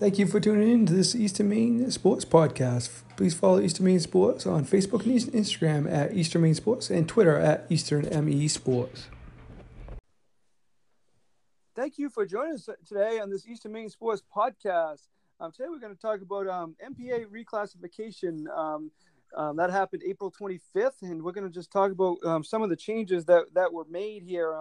Thank you for tuning in to this Eastern Maine Sports Podcast. Please follow Eastern Maine Sports on Facebook and Instagram at Eastern Maine Sports and Twitter at Eastern ME Sports. Thank you for joining us today on this Eastern Maine Sports Podcast. Um, today we're going to talk about um, MPA reclassification. Um, um, that happened April 25th, and we're going to just talk about um, some of the changes that, that were made here.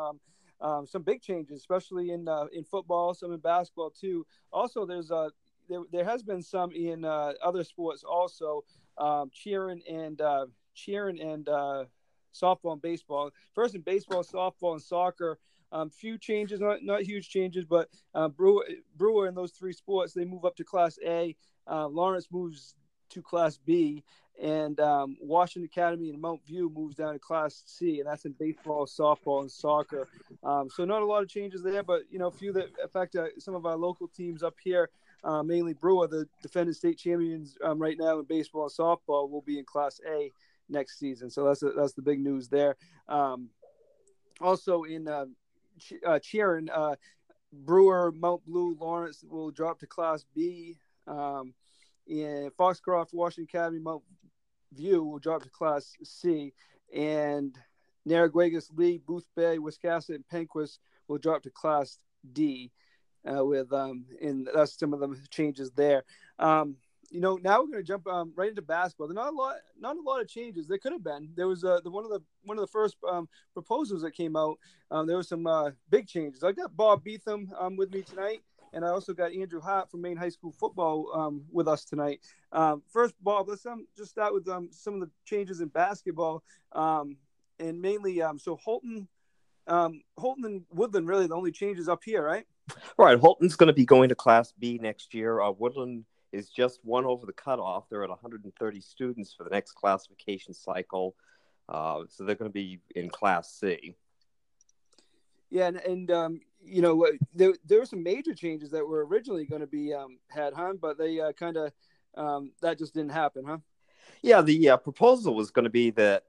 Um, some big changes, especially in uh, in football, some in basketball too. Also, there's uh, there, there has been some in uh, other sports also, um, cheering and uh, cheering and uh, softball and baseball. First in baseball, softball, and soccer. Um, few changes, not not huge changes, but uh, Brewer, Brewer in those three sports they move up to Class A. Lawrence moves to Class B, and um, Washington Academy and Mount View moves down to Class C, and that's in baseball, softball, and soccer. Um, so not a lot of changes there, but you know, a few that affect uh, some of our local teams up here. Uh, mainly Brewer, the defending state champions um, right now in baseball and softball, will be in Class A next season. So that's a, that's the big news there. Um, also in uh, ch- uh, cheering, uh, Brewer, Mount Blue, Lawrence will drop to Class B. In Foxcroft, Washington Academy, Mount View will drop to Class C, and Narraguagus, Lee, Boothbay, Wiscasset, and Penquis will drop to Class D. Uh, with um, and that's some of the changes there. Um, you know, now we're going to jump um, right into basketball. There's not a lot, not a lot of changes. There could have been. There was uh, the one of the one of the first um, proposals that came out. Um, there was some uh, big changes. I got Bob Beetham um, with me tonight, and I also got Andrew Hart from Maine High School football um, with us tonight. Um, first, Bob, let's um, just start with um, some of the changes in basketball, um, and mainly um, so Houlton, Houlton and Woodland really the only changes up here, right? Right. Houlton's going to be going to Class B next year. Uh, Woodland is just one over the cutoff. They're at 130 students for the next classification cycle, uh, so they're going to be in Class C. Yeah, and, and um, you know there there were some major changes that were originally going to be um, had, huh? But they uh, kind of um, that just didn't happen, huh? Yeah, the uh, proposal was going to be that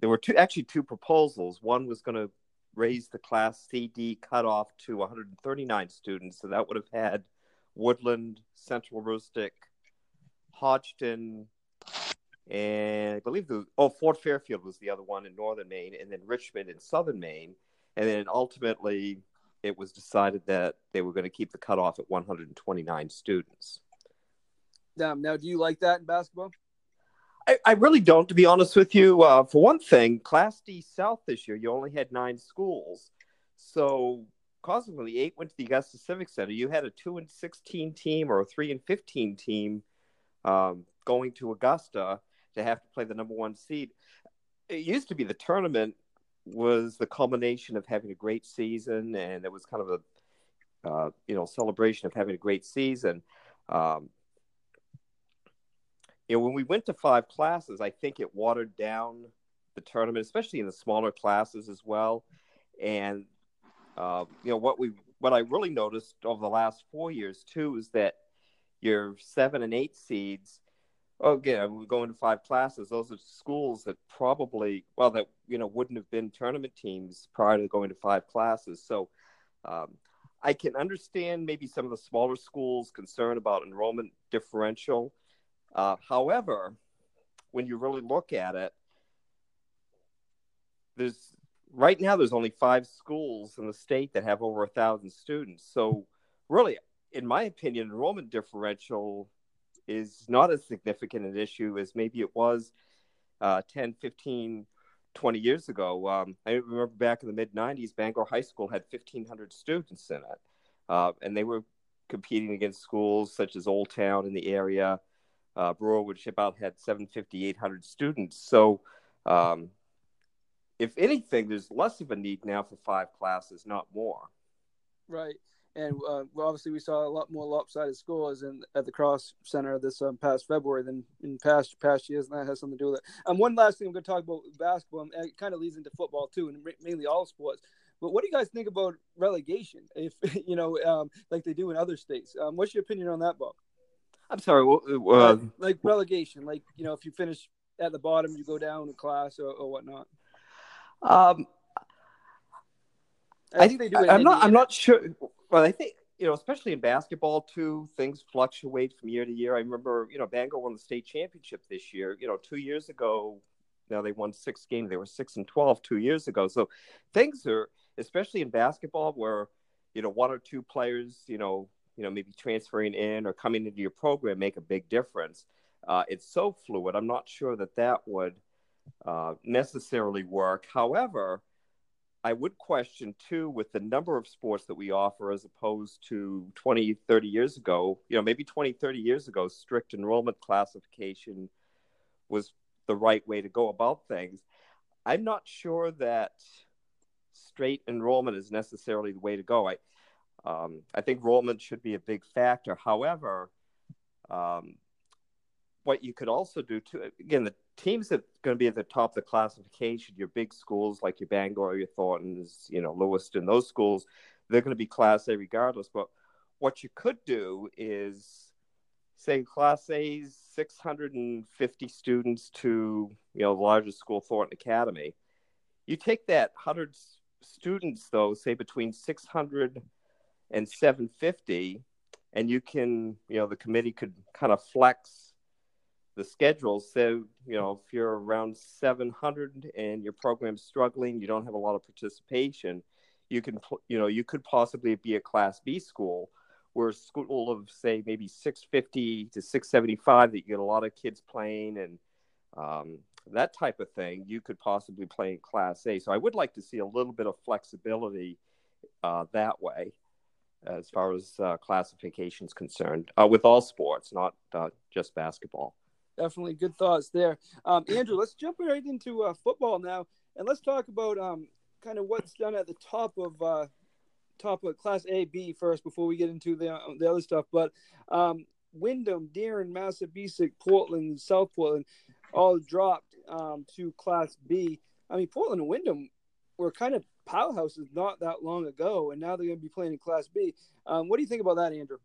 there were two actually two proposals. One was going to raise the Class CD cutoff to 139 students, so that would have had Woodland, Central Aroostook, Hodgdon, and I believe the oh Fort Fairfield was the other one in northern Maine, and then Richmond in southern Maine, and then ultimately it was decided that they were going to keep the cutoff at 129 students. Um, now, do you like that in basketball? I, I really don't, to be honest with you. Uh, for one thing, Class D South this year, you only had nine schools. So, consequently, eight went to the Augusta Civic Center. You had a two and 16 team or a three and 15 team um, going to Augusta to have to play the number one seed. It used to be the tournament was the culmination of having a great season, and it was kind of a uh, you know celebration of having a great season. Um, you know, when we went to five classes, I think it watered down the tournament, especially in the smaller classes as well. And uh, you know what we what I really noticed over the last four years too is that your seven and eight seeds Again, we're going to five classes. Those are schools that probably, well, that you know wouldn't have been tournament teams prior to going to five classes. So, um, I can understand maybe some of the smaller schools' concern about enrollment differential. Uh, however, when you really look at it, there's right now there's only five schools in the state that have over a thousand students. So, really, in my opinion, enrollment differential is not as significant an issue as maybe it was uh, 10, 15, 20 years ago. Um, I remember back in the mid 90s, Bangor High School had 1,500 students in it, uh, and they were competing against schools such as Old Town in the area. Uh, Brewer, which had 750, 800 students. So, um, if anything, there's less of a need now for five classes, not more. Right and uh, obviously we saw a lot more lopsided scores in at the Cross Center this um, past February than in past past years, and that has something to do with it. And um, one last thing I'm going to talk about basketball, and it kind of leads into football too, and mainly all sports. But what do you guys think about relegation? If you know, um, like they do in other states, um, what's your opinion on that, Bob? I'm sorry, uh, uh, like relegation, like you know, if you finish at the bottom, you go down a class or, or whatnot. Um, I, think they do. I'm not. I'm not sure. Well, I think you know, especially in basketball too, things fluctuate from year to year. I remember, you know, Bangor won the state championship this year. You know, two years ago, now they won six games. They were six and twelve two years ago. So things are, especially in basketball, where you know one or two players, you know, you know maybe transferring in or coming into your program make a big difference. Uh, it's so fluid. I'm not sure that that would uh, necessarily work. However, I would question too with the number of sports that we offer as opposed to 20, 30 years ago. You know, maybe 20, 30 years ago, strict enrollment classification was the right way to go about things. I'm not sure that straight enrollment is necessarily the way to go. I, um, I think enrollment should be a big factor. However, um, what you could also do too, again, the teams that going to be at the top of the classification, your big schools like your Bangor, your Thorntons, you know, Lewiston, those schools, they're going to be Class A regardless. But what you could do is say Class A's 650 students to you know the largest school, Thornton Academy. You take that 100 students though, say between 600 and 750, and you can you know the committee could kind of flex the schedule. So, you know, if you're around 700 and your program's struggling, you don't have a lot of participation, you can, you know, you could possibly be a Class B school where a school of, say, maybe 650 to 675 that you get a lot of kids playing and um, that type of thing, you could possibly play in Class A. So I would like to see a little bit of flexibility uh, that way as far as uh, classification is concerned uh, with all sports, not uh, just basketball definitely good thoughts there. Um, Andrew, let's jump right into uh, football now, and let's talk about um, kind of what's done at the top of uh, top of Class A, B first before we get into the the other stuff. But um, Windham, Deering, Massabesic, Portland, South Portland, all dropped um, to Class B. I mean, Portland and Windham were kind of powerhouses not that long ago, and now they're going to be playing in Class B. Um, what do you think about that, Andrew?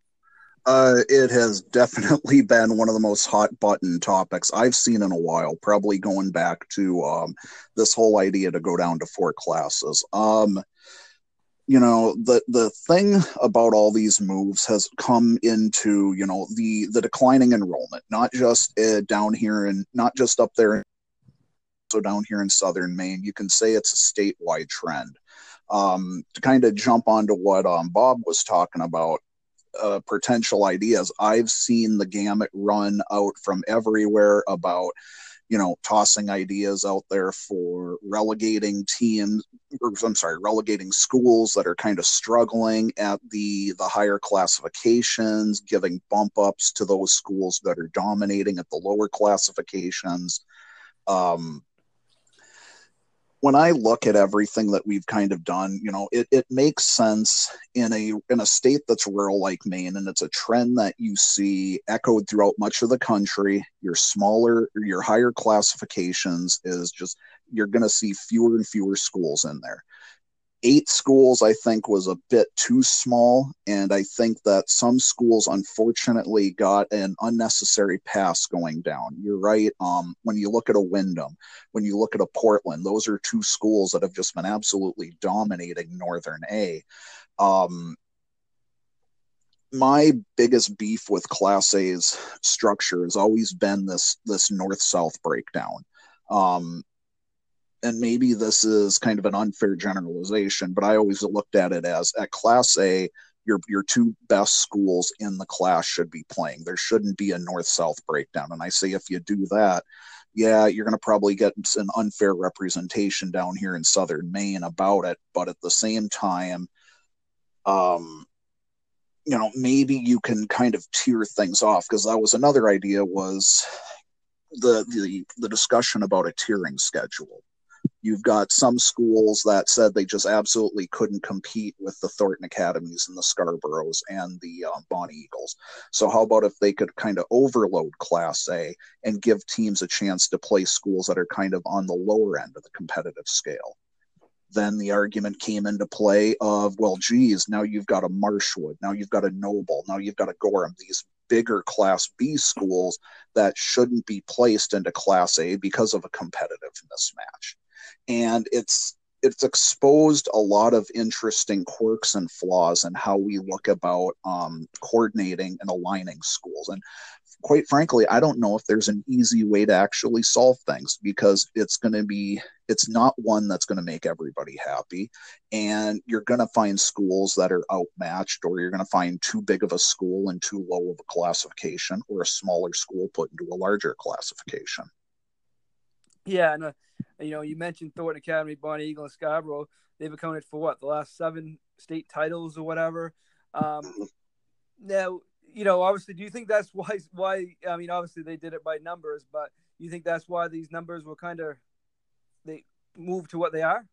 Uh, it has definitely been one of the most hot button topics I've seen in a while, probably going back to um, this whole idea to go down to four classes. Um, you know the the thing about all these moves has come into you know the the declining enrollment not just uh, down here and not just up there so down here in southern maine you can say it's a statewide trend um, to kind of jump onto what um, bob was talking about uh, potential ideas. I've seen the gamut run out from everywhere about, you know, tossing ideas out there for relegating teams. Or, I'm sorry, relegating schools that are kind of struggling at the the higher classifications, giving bump ups to those schools that are dominating at the lower classifications. Um, when I look at everything that we've kind of done, you know, it, it makes sense in a in a state that's rural like Maine, and it's a trend that you see echoed throughout much of the country. Your smaller, your higher classifications is just you're going to see fewer and fewer schools in there eight schools i think was a bit too small. And i think that some schools unfortunately got an unnecessary pass going down. You're right um, when you look at a Windham when you look at a portland those are two schools that have just been absolutely dominating northern a. Um, my biggest beef with class a's structure has always been this this north south breakdown. Um, and maybe this is kind of an unfair generalization, but I always looked at it as at Class A, your your two best schools in the class should be playing. There shouldn't be a north south breakdown. And I say if you do that, yeah, you're going to probably get an unfair representation down here in southern Maine about it. But at the same time, um, you know, maybe you can kind of tier things off because that was another idea was the the the discussion about a tiering schedule You've got some schools that said they just absolutely couldn't compete with the Thornton Academies and the Scarboroughs and the uh, Bonnie Eagles. So, how about if they could kind of overload Class A and give teams a chance to play schools that are kind of on the lower end of the competitive scale? Then the argument came into play of, well, geez, now you've got a Marshwood, now you've got a Noble, now you've got a Gorham, these bigger Class B schools that shouldn't be placed into Class A because of a competitive mismatch and it's it's exposed a lot of interesting quirks and flaws in how we look about um, coordinating and aligning schools. And quite frankly, I don't know if there's an easy way to actually solve things because it's going to be, it's not one that's going to make everybody happy. And you're going to find schools that are outmatched, or you're going to find too big of a school and too low of a classification, or a smaller school put into a larger classification. Yeah, and uh, you know, you mentioned Thornton Academy, Bonnie Eagle, and Scarborough. They've accounted for what the last seven state titles or whatever. Um, now, you know, obviously, do you think that's why? Why? I mean, obviously, they did it by numbers, but you think that's why these numbers were kind of they moved to what they are?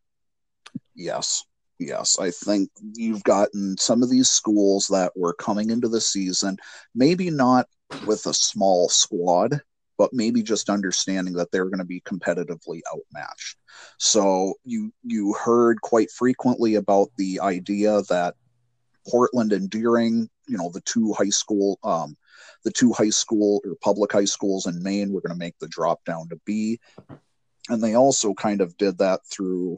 Yes, yes. I think you've gotten some of these schools that were coming into the season, maybe not with a small squad, but maybe just understanding that they're going to be competitively outmatched. So you you heard quite frequently about the idea that Portland and Deering, you know, the two high school um, the two high school or public high schools in Maine were going to make the drop down to B. And they also kind of did that through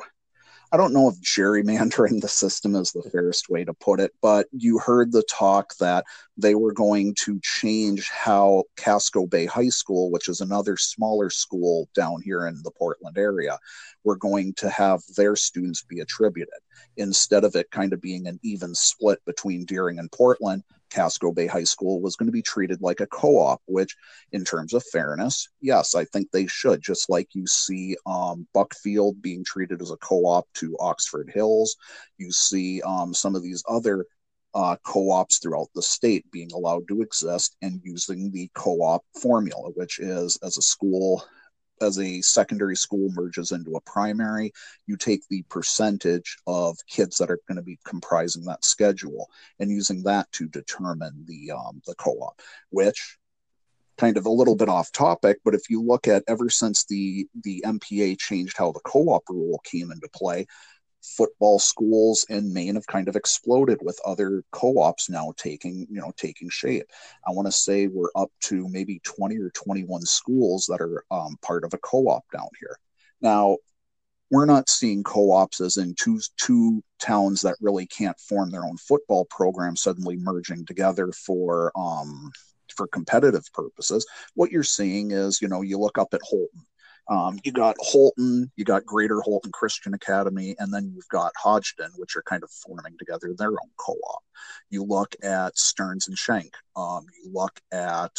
I don't know if gerrymandering the system is the fairest way to put it, but you heard the talk that they were going to change how Casco Bay High School, which is another smaller school down here in the Portland area, were going to have their students be attributed instead of it kind of being an even split between Deering and Portland. Casco Bay High School was going to be treated like a co op, which, in terms of fairness, yes, I think they should. Just like you see um, Buckfield being treated as a co op to Oxford Hills, you see um, some of these other uh, co ops throughout the state being allowed to exist and using the co op formula, which is as a school as a secondary school merges into a primary, you take the percentage of kids that are going to be comprising that schedule and using that to determine the um, the co-op, which kind of a little bit off topic, but if you look at ever since the the MPA changed how the co-op rule came into play, football schools in Maine have kind of exploded with other co-ops now taking, you know, taking shape. I want to say we're up to maybe 20 or 21 schools that are um, part of a co-op down here. Now, we're not seeing co-ops as in two two towns that really can't form their own football program suddenly merging together for um, for competitive purposes. What you're seeing is, you know, you look up at Houlton um, you got Houlton, you got Greater Houlton Christian Academy, and then you've got Hodgdon, which are kind of forming together their own co-op. You look at Stearns and Schenck. Um, you look at,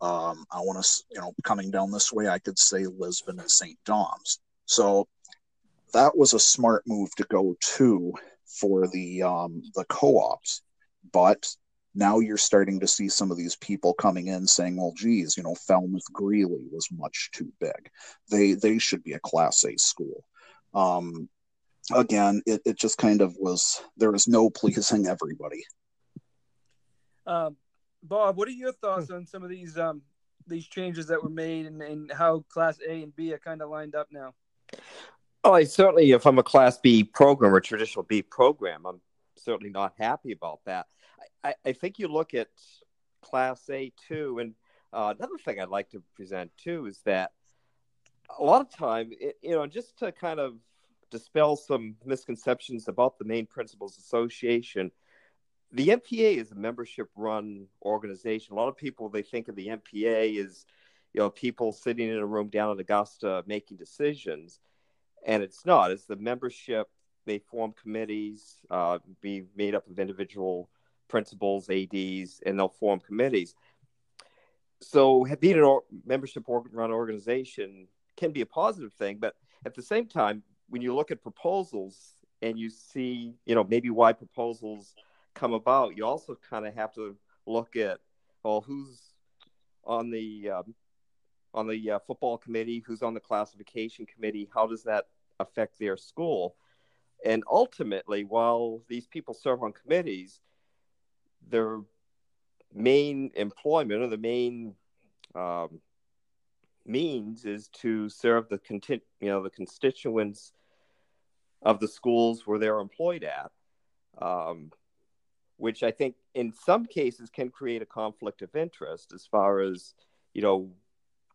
um, I want to, you know, coming down this way, I could say Lisbon and St. Dom's. So that was a smart move to go to for the um, the co-ops, but now you're starting to see some of these people coming in saying, well, geez, you know, Falmouth Greely was much too big. They they should be a class A school. Um, again, it, it just kind of was there is no pleasing everybody. Um, Bob, what are your thoughts on some of these um, these changes that were made and, and how class A and B are kind of lined up now? Oh, I certainly, if I'm a class B program or traditional B program, I'm certainly not happy about that. I, I think you look at Class A too, and uh, another thing I'd like to present too is that a lot of time, it, you know, just to kind of dispel some misconceptions about the Maine Principals Association, the MPA is a membership-run organization. A lot of people they think of the MPA as you know people sitting in a room down in Augusta making decisions, and it's not. It's the membership. They form committees, uh, be made up of individual principals, ADs, and they'll form committees. So being a membership run organization can be a positive thing, but at the same time, when you look at proposals and you see, you know, maybe why proposals come about, you also kind of have to look at, well, who's on the um, on the uh, football committee, who's on the classification committee, how does that affect their school? And ultimately, while these people serve on committees, their main employment or the main um, means is to serve the conti- you know the constituents of the schools where they're employed at, um, which I think in some cases can create a conflict of interest as far as you know,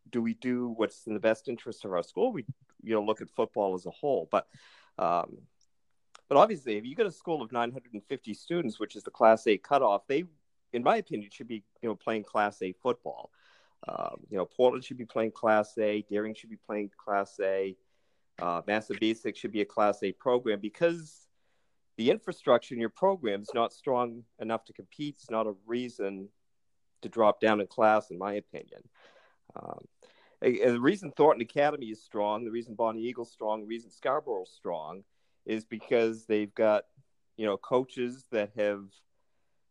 do we do what's in the best interest of our school? We you know look at football as a whole, but Um, but obviously, if you get a school of 950 students, which is the Class A cutoff, they, in my opinion, should be you know playing Class A football. Um, you know, Portland should be playing Class A. Deering should be playing Class A. Uh, Basic should be a Class A program because the infrastructure in your program is not strong enough to compete. It's not a reason to drop down in class, in my opinion. Um, the reason Thornton Academy is strong, the reason Bonnie Eagle's strong, the reason Scarborough's strong is because they've got, you know, coaches that have,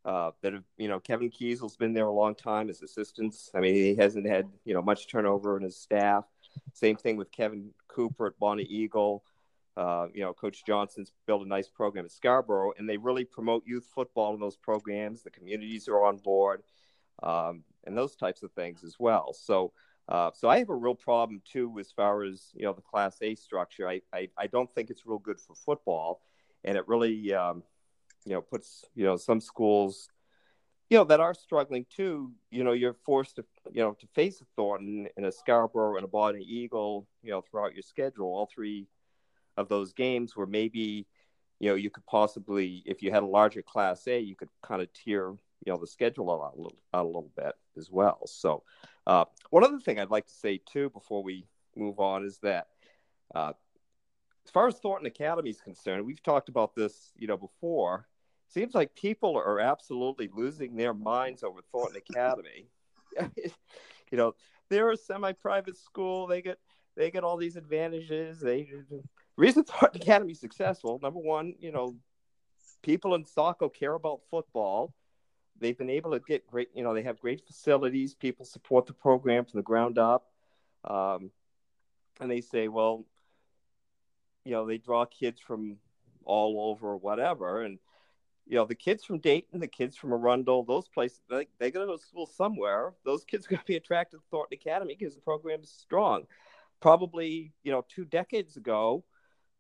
uh, that have, you know, Kevin Kezal's been there a long time as assistants. I mean, he hasn't had, you know, much turnover in his staff. Same thing with Kevin Cooper at Bonnie Eagle. Uh, you know, Coach Johnson's built a nice program at Scarborough, and they really promote youth football in those programs. The communities are on board, um, and those types of things as well. So, uh, so I have a real problem too as far as you know the Class A structure. I I, I don't think it's real good for football, and it really um, you know puts you know some schools you know that are struggling too. You know you're forced to you know to face a Thornton and a Scarborough and a Bonnie Eagle you know throughout your schedule. All three of those games where maybe you know you could possibly if you had a larger Class A you could kind of tier you know the schedule out a little, out a little bit as well. So uh, one other thing I'd like to say too before we move on is that uh, as far as Thornton Academy is concerned, we've talked about this you know before. Seems like people are absolutely losing their minds over Thornton Academy. you know, they're a semi-private school. They get they get all these advantages. They reason Thornton Academy is successful. Number one, you know, people in Saco care about football they've been able to get great, you know, they have great facilities. People support the program from the ground up. Um, and they say, well, you know, they draw kids from all over or whatever. And, you know, the kids from Dayton, the kids from Arundel, those places, they, they got to go to school somewhere. Those kids are going to be attracted to Thornton Academy because the program is strong. Probably, you know, two decades ago,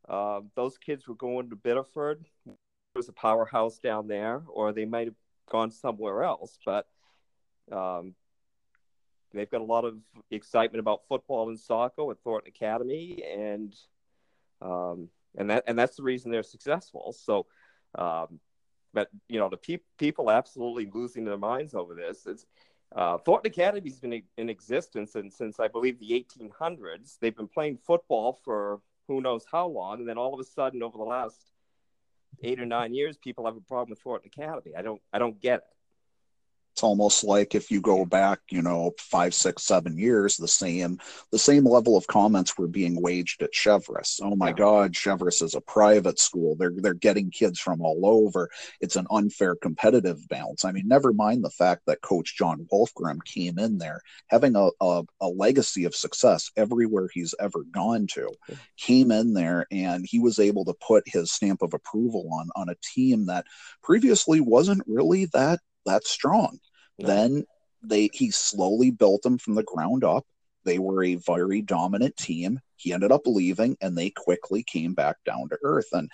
uh, those kids were going to Biddeford. There was a powerhouse down there, or they might have gone somewhere else. But um, they've got a lot of excitement about football and soccer at Thornton Academy, and um, and that and that's the reason they're successful. So, um, but you know, the pe- people absolutely losing their minds over this. It's uh, Thornton Academy's been in existence and since I believe the 1800s. They've been playing football for who knows how long, and then all of a sudden, over the last eight or nine years, people have a problem with Thornton Academy. I don't, I don't get it. It's almost like if you go back, you know, five, six, seven years, the same the same level of comments were being waged at Cheverus. Oh my yeah. God, Cheverus is a private school. They're they're getting kids from all over. It's an unfair competitive balance. I mean, never mind the fact that Coach John Wolfgram came in there having a, a, a legacy of success everywhere he's ever gone to, came in there and he was able to put his stamp of approval on on a team that previously wasn't really that that strong. Yeah. Then they he slowly built them from the ground up. They were a very dominant team. He ended up leaving, and they quickly came back down to earth. And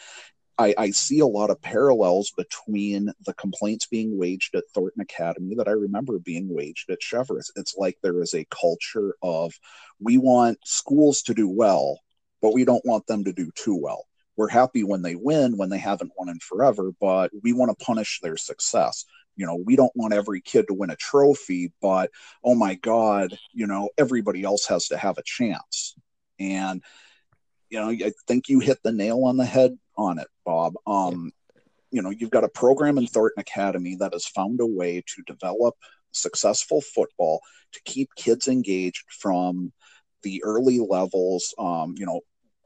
I, I, see a lot of parallels between the complaints being waged at Thornton Academy that I remember being waged at Cheverus. It's like there is a culture of we want schools to do well, but we don't want them to do too well. We're happy when they win, when they haven't won in forever, but we want to punish their success you know we don't want every kid to win a trophy but oh my god you know everybody else has to have a chance. And you know i think you hit the nail on the head on it bob. Um you know you've got a program in thornton academy that has found a way to develop successful football to keep kids engaged from the early levels um, you know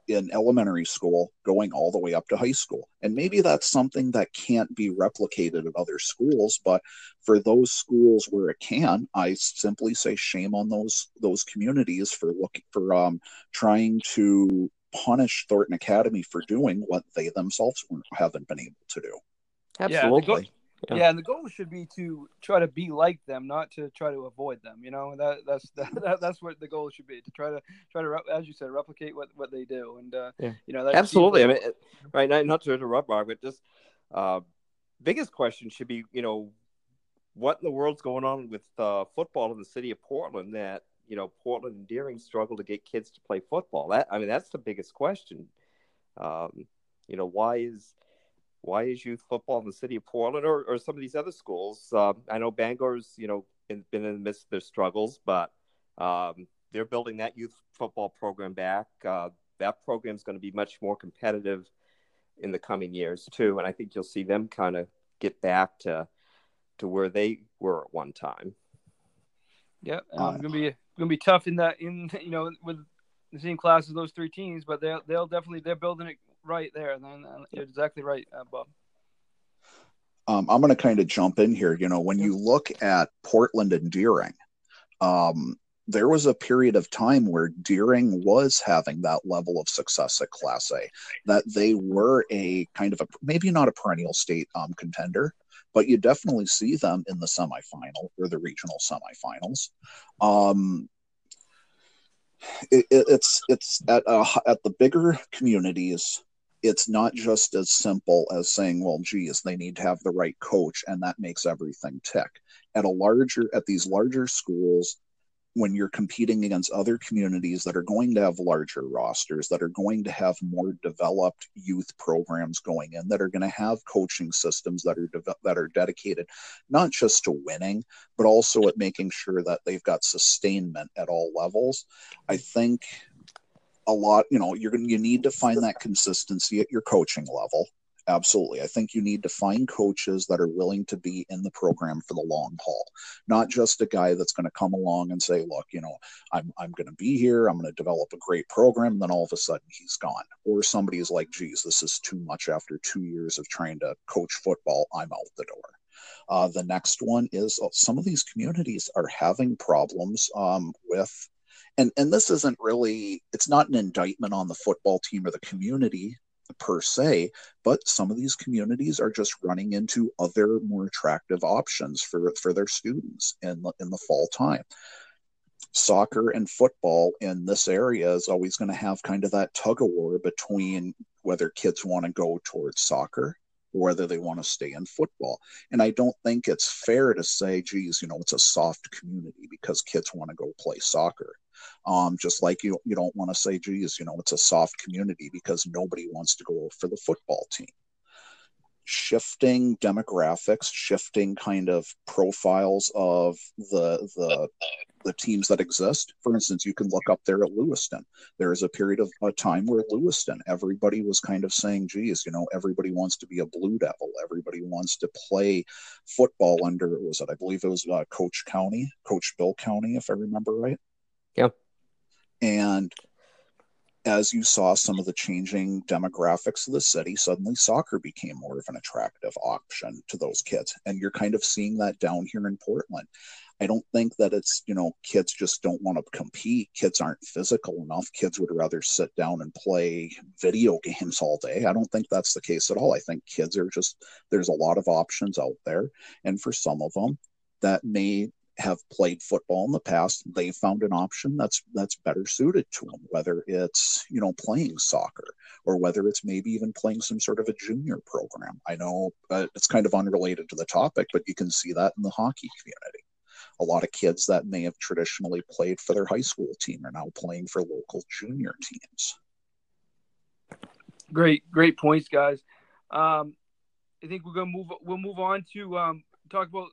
in elementary school going all the way up to high school. And maybe that's something that can't be replicated at other schools, but for those schools where it can, I simply say shame on those those communities for looking for um, trying to punish Thornton Academy for doing what they themselves haven't been able to do. Absolutely. Yeah. Yeah. and the goal should be to try to be like them, not to try to avoid them. You know, that that's that, that's what the goal should be to try to try to, as you said, replicate what what they do. And uh, yeah. you know, absolutely. I mean, right? Not, not to interrupt, Mark, but just uh, biggest question should be, you know, what in the world's going on with uh, football in the city of Portland that you know Portland and Deering struggle to get kids to play football. That I mean, that's the biggest question. Um, you know, why is why is youth football in the city of Portland or, or some of these other schools? Uh, I know Bangor's, you know, been in the midst of their struggles, but um, they're building that youth football program back. Uh, that program is going to be much more competitive in the coming years too, and I think you'll see them kind of get back to to where they were at one time. Yeah, um, gonna be gonna be tough in that in you know with the same class as those three teams, but they'll they'll definitely they're building it right there. And then uh, you're exactly right, uh, Bob. Um, I'm going to kind of jump in here. You know, when you look at Portland and Deering, um, there was a period of time where Deering was having that level of success at Class A, that they were a kind of a maybe not a perennial state um, contender, but you definitely see them in the semifinal or the regional semifinals. Um, it, it's it's at uh, at the bigger communities it's not just as simple as saying, well, geez, they need to have the right coach and that makes everything tick. At a larger, at these larger schools, when you're competing against other communities that are going to have larger rosters, that are going to have more developed youth programs going in, that are going to have coaching systems that are de- that are dedicated not just to winning, but also at making sure that they've got sustainment at all levels. I think a lot you know you're going you need to find that consistency at your coaching level. Absolutely. I think you need to find coaches that are willing to be in the program for the long haul not just a guy that's going to come along and say look you know i'm, I'm going to be here. I'm going to develop a great program. And then all of a sudden he's gone. Or somebody is like geez this is too much after two years of trying to coach football. I'm out the door. Uh, the next one is uh, some of these communities are having problems um, with and and this isn't really it's not an indictment on the football team or the community per se but some of these communities are just running into other more attractive options for for their students in the, in the fall time soccer and football in this area is always going to have kind of that tug of war between whether kids want to go towards soccer or whether they want to stay in football. And I don't think it's fair to say, geez, you know, it's a soft community because kids want to go play soccer. Um, just like you, you don't want to say, geez, you know, it's a soft community because nobody wants to go for the football team. Shifting demographics, shifting kind of profiles of the the the teams that exist. For instance, you can look up there at Lewiston. There is a period of a time where Lewiston, everybody was kind of saying, geez, you know, everybody wants to be a Blue Devil. Everybody wants to play football under, was it, I believe it was uh, Coach County, Coach Bill County, if I remember right. Yeah. And as you saw some of the changing demographics of the city, suddenly soccer became more of an attractive option to those kids. And you're kind of seeing that down here in Portland. I don't think that it's, you know, kids just don't want to compete. Kids aren't physical enough. Kids would rather sit down and play video games all day. I don't think that's the case at all. I think kids are just, there's a lot of options out there. And for some of them, that may have played football in the past, they found an option that's that's better suited to them. Whether it's you know playing soccer or whether it's maybe even playing some sort of a junior program. I know uh, it's kind of unrelated to the topic, but you can see that in the hockey community. A lot of kids that may have traditionally played for their high school team are now playing for local junior teams. Great, great points, guys. Um, I think we're gonna move. We'll move on to um, talk about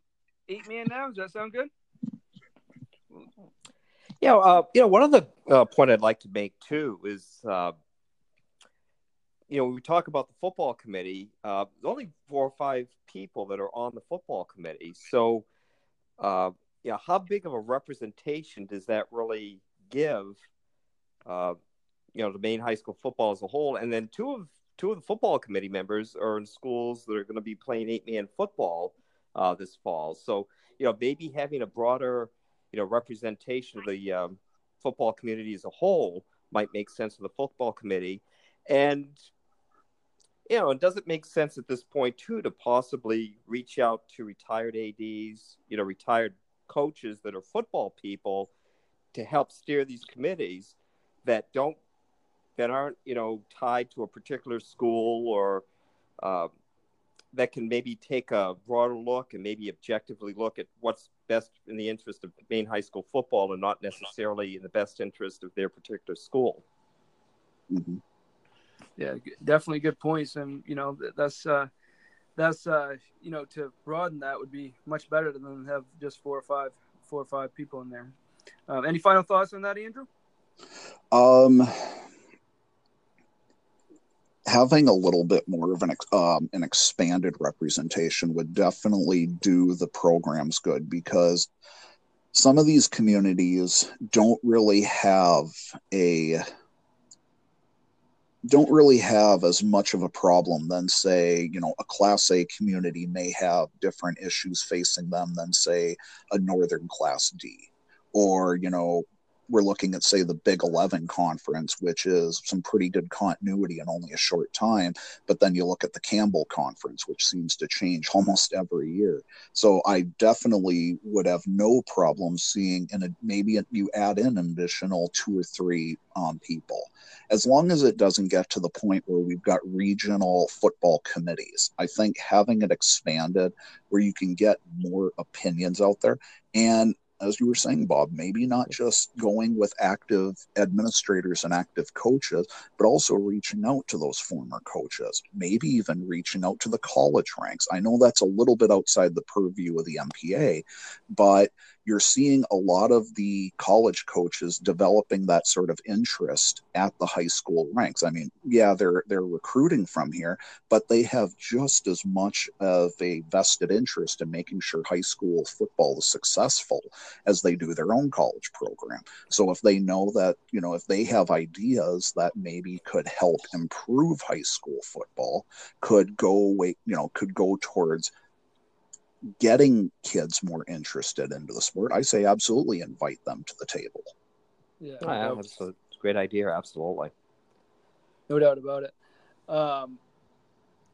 eight man now. Does that sound good? Yeah, uh, you know, one of the uh, point I'd like to make too is, uh, you know, when we talk about the football committee, uh, there's only four or five people that are on the football committee. So, uh, yeah, how big of a representation does that really give? Uh, you know, the Maine high school football as a whole, and then two of two of the football committee members are in schools that are going to be playing eight man football uh, this fall. So, you know, maybe having a broader, you know, representation of the um, football community as a whole might make sense for the football committee. And, you know, does it make sense at this point, too, to possibly reach out to retired ADs, you know, retired coaches that are football people to help steer these committees that don't, that aren't, you know, tied to a particular school or, uh, that can maybe take a broader look and maybe objectively look at what's best in the interest of Maine high school football and not necessarily in the best interest of their particular school. Mm-hmm. Yeah, definitely good points, and you know that's uh, that's uh, you know to broaden that would be much better than have just four or five four or five people in there. Um, any final thoughts on that, Andrew? Um, having a little bit more of an um, an expanded representation would definitely do the programs good because some of these communities don't really have a don't really have as much of a problem than say you know a class a community may have different issues facing them than say a northern class d or you know we're looking at say the big 11 conference which is some pretty good continuity in only a short time but then you look at the campbell conference which seems to change almost every year. So i definitely would have no problem seeing and maybe you add in an additional two or three um, people. As long as it doesn't get to the point where we've got regional football committees i think having it expanded where you can get more opinions out there and as you were saying, Bob, maybe not just going with active administrators and active coaches, but also reaching out to those former coaches, maybe even reaching out to the college ranks. I know that's a little bit outside the purview of the MPA, but you're seeing a lot of the college coaches developing that sort of interest at the high school ranks. I mean, yeah, they're they're recruiting from here, but they have just as much of a vested interest in making sure high school football is successful as they do their own college program. So if they know that, you know, if they have ideas that maybe could help improve high school football, could go away, you know, could go towards getting kids more interested into the sport, I say absolutely invite them to the table. Yeah, oh, that's a great idea. Absolutely, no doubt about it. Um,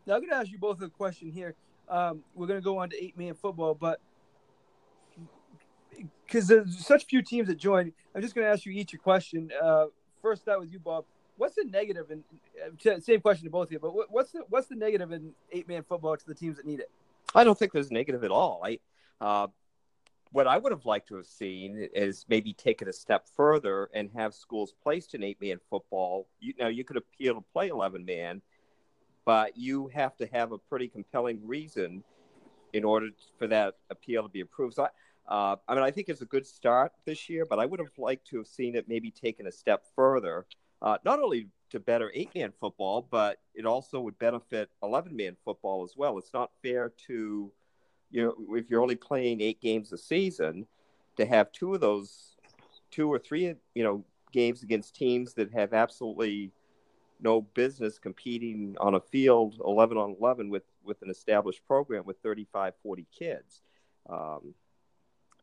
now I'm going to ask you both a question here. Um, we're going to go on to eight man football, but because there's such few teams that join, I'm just going to ask you each a question. Uh, first, that with you, Bob. What's the negative? And same question to both of you, but what's the what's the negative in eight man football to the teams that need it? I don't think there's negative at all. I, uh, what I would have liked to have seen is maybe take it a step further and have schools placed in eight man football. You know, you could appeal to play 11 man, but you have to have a pretty compelling reason in order for that appeal to be approved. So, I, uh, I mean, I think it's a good start this year, but I would have liked to have seen it maybe taken a step further, uh, not only to better eight man football, but it also would benefit 11 man football as well. It's not fair to, you know, if you're only playing eight games a season, to have two of those, two or three, you know, games against teams that have absolutely no business competing on a field 11 on 11 with, with an established program with 35, 40 kids. Um,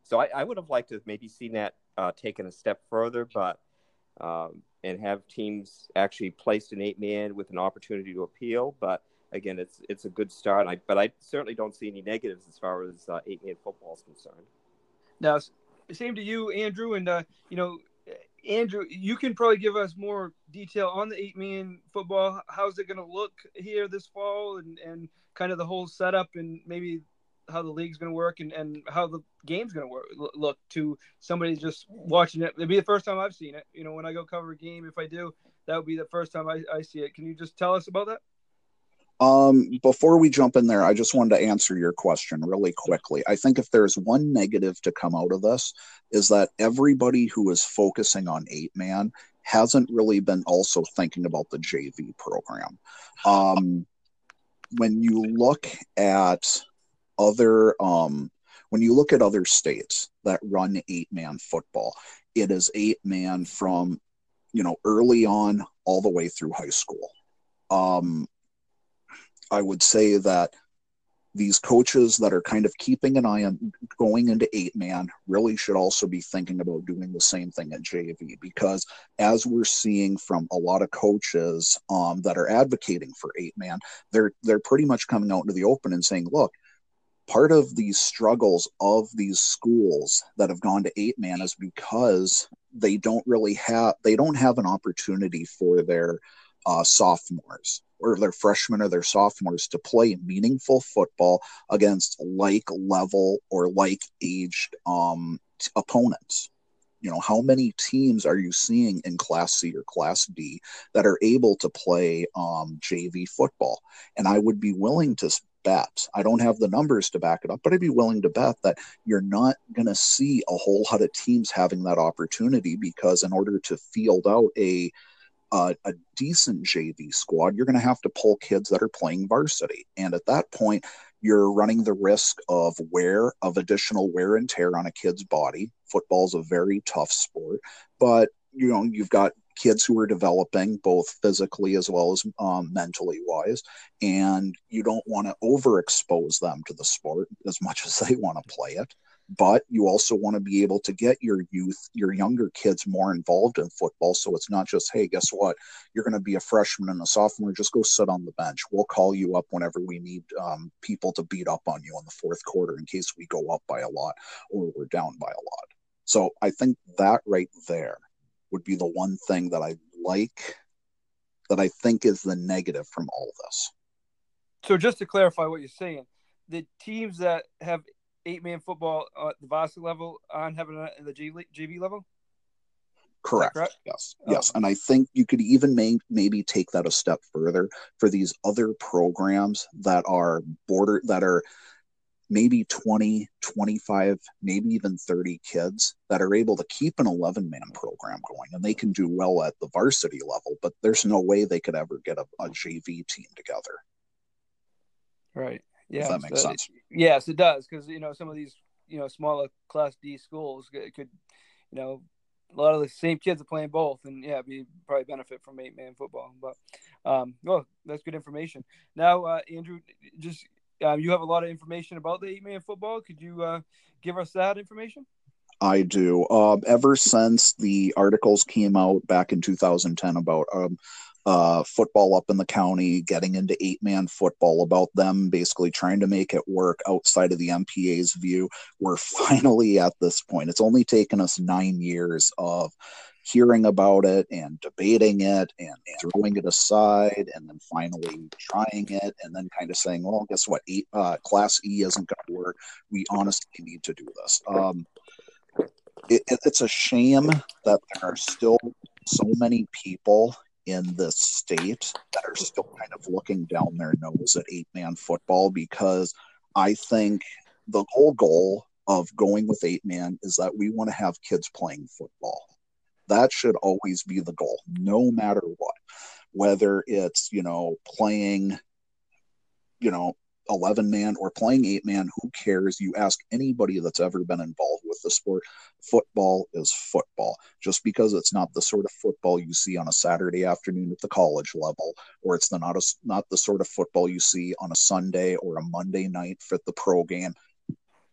so I, I, would have liked to have maybe seen that uh, taken a step further, but um, and have teams actually placed an eight man with an opportunity to appeal. But again, it's it's a good start. I, but I certainly don't see any negatives as far as uh, eight man football is concerned. Now, same to you, Andrew, and uh, you know, Andrew, you can probably give us more detail on the eight man football. How's it going to look here this fall, and and kind of the whole setup, and maybe how the league's going to work and, and how the game's going to work look to somebody just watching it. It'd be the first time I've seen it. You know, when I go cover a game, if I do, that would be the first time I, I see it. Can you just tell us about that? Um, before we jump in there, I just wanted to answer your question really quickly. I think if there's one negative to come out of this, is that everybody who is focusing on eight man hasn't really been also thinking about the JV program. Um, when you look at other um, when you look at other states that run eight man football, it is eight man from you know early on all the way through high school. Um, I would say that these coaches that are kind of keeping an eye on going into eight man really should also be thinking about doing the same thing at JV because as we're seeing from a lot of coaches um, that are advocating for eight man, they're they're pretty much coming out into the open and saying, look, part of these struggles of these schools that have gone to eight man is because they don't really have they don't have an opportunity for their uh, sophomores or their freshmen or their sophomores to play meaningful football against like level or like aged um, opponents You know, how many teams are you seeing in Class C or Class D that are able to play um, JV football? And I would be willing to bet. I don't have the numbers to back it up, but I'd be willing to bet that you're not going to see a whole lot of teams having that opportunity because in order to field out a a, a decent JV squad, you're going to have to pull kids that are playing varsity. And at that point, you're running the risk of wear of additional wear and tear on a kid's body. Football's a very tough sport, but you know you've got kids who are developing both physically as well as um, mentally wise and you don't want to overexpose them to the sport as much as they want to play it but you also want to be able to get your youth, your younger kids more involved in football. So it's not just, hey, guess what? You're going to be a freshman and a sophomore. Just go sit on the bench. We'll call you up whenever we need um, people to beat up on you in the fourth quarter in case we go up by a lot or we're down by a lot. So I think that right there would be the one thing that I like that I think is the negative from all this. So just to clarify what you're saying, the teams that have eight man football at the varsity level on having it in the JV level? Correct. correct. Yes. Oh. Yes. And I think you could even may, maybe take that a step further for these other programs that are border that are maybe 20, 25, maybe even 30 kids that are able to keep an 11 man program going and they can do well at the varsity level, but there's no way they could ever get a, a JV team together. Right. Yeah, that makes sense. Yes, it does because you know some of these you know smaller Class D schools could, you know, a lot of the same kids are playing both, and yeah, we probably benefit from eight man football. But um, well, that's good information. Now, uh, Andrew, just um, you have a lot of information about the eight man football. Could you uh, give us that information? I do. Um, ever since the articles came out back in 2010 about um, uh, football up in the county, getting into eight man football, about them basically trying to make it work outside of the MPA's view. We're finally at this point. It's only taken us nine years of hearing about it and debating it and throwing it aside and then finally trying it and then kind of saying, well, guess what? Eight, uh, class E isn't going to work. We honestly need to do this. Um, it, it's a shame that there are still so many people in the state that are still kind of looking down their nose at eight man football because I think the whole goal of going with eight man is that we want to have kids playing football. That should always be the goal, no matter what. Whether it's, you know, playing, you know, 11 man or playing eight man, who cares? You ask anybody that's ever been involved with the sport, football is football. Just because it's not the sort of football you see on a Saturday afternoon at the college level, or it's the, not, a, not the sort of football you see on a Sunday or a Monday night for the pro game,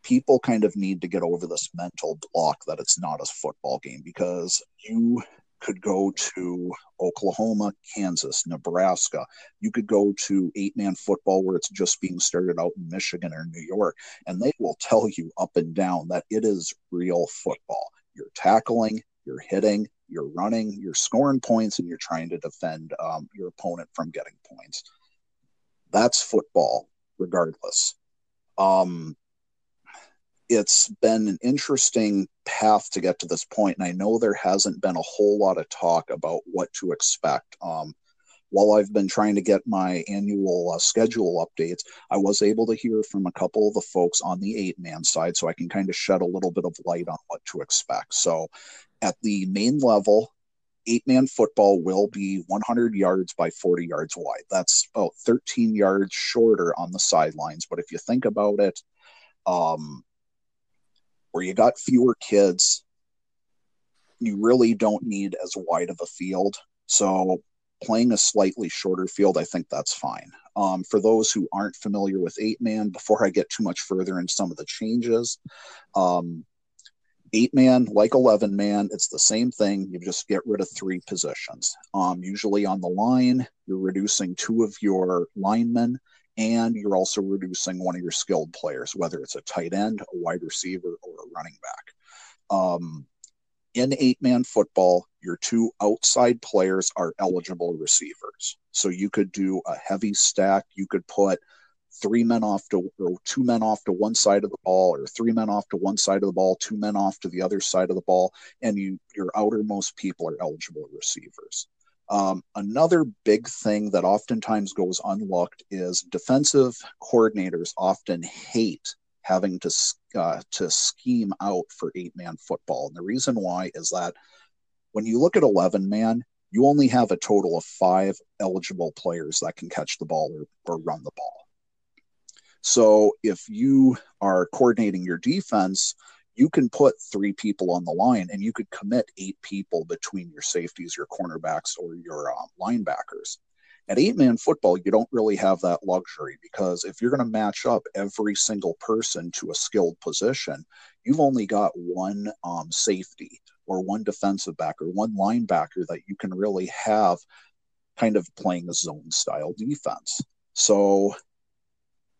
people kind of need to get over this mental block that it's not a football game because you could go to Oklahoma, Kansas, Nebraska. You could go to eight man football where it's just being started out in Michigan or New York, and they will tell you up and down that it is real football. You're tackling, you're hitting, you're running, you're scoring points, and you're trying to defend um, your opponent from getting points. That's football, regardless. Um, it's been an interesting path to get to this point, and I know there hasn't been a whole lot of talk about what to expect. Um, while I've been trying to get my annual uh, schedule updates, I was able to hear from a couple of the folks on the eight man side, so I can kind of shed a little bit of light on what to expect. So, at the Maine level, eight man football will be 100 yards by 40 yards wide. That's about 13 yards shorter on the sidelines. But if you think about it, um, where you got fewer kids, you really don't need as wide of a field. So playing a slightly shorter field, I think that's fine. Um, for those who aren't familiar with eight man, before I get too much further in some of the changes, um, eight man, like 11 man, it's the same thing. You just get rid of three positions. Um, usually on the line, you're reducing two of your linemen and you're also reducing one of your skilled players, whether it's a tight end, a wide receiver, or a running back. Um, in eight man football, your two outside players are eligible receivers. So you could do a heavy stack. You could put three men off to or two men off to one side of the ball or three men off to one side of the ball two men off to the other side of the ball and you your outermost people are eligible receivers um, another big thing that oftentimes goes unlooked is defensive coordinators often hate having to uh, to scheme out for eight man football. And the reason why is that when you look at 11 man you only have a total of five eligible players that can catch the ball or, or run the ball. So if you are coordinating your defense, you can put three people on the line and you could commit eight people between your safeties, your cornerbacks, or your um, linebackers. At eight man football, you don't really have that luxury because if you're going to match up every single person to a skilled position, you've only got one um, safety or one defensive back or one linebacker that you can really have kind of playing a zone style defense. So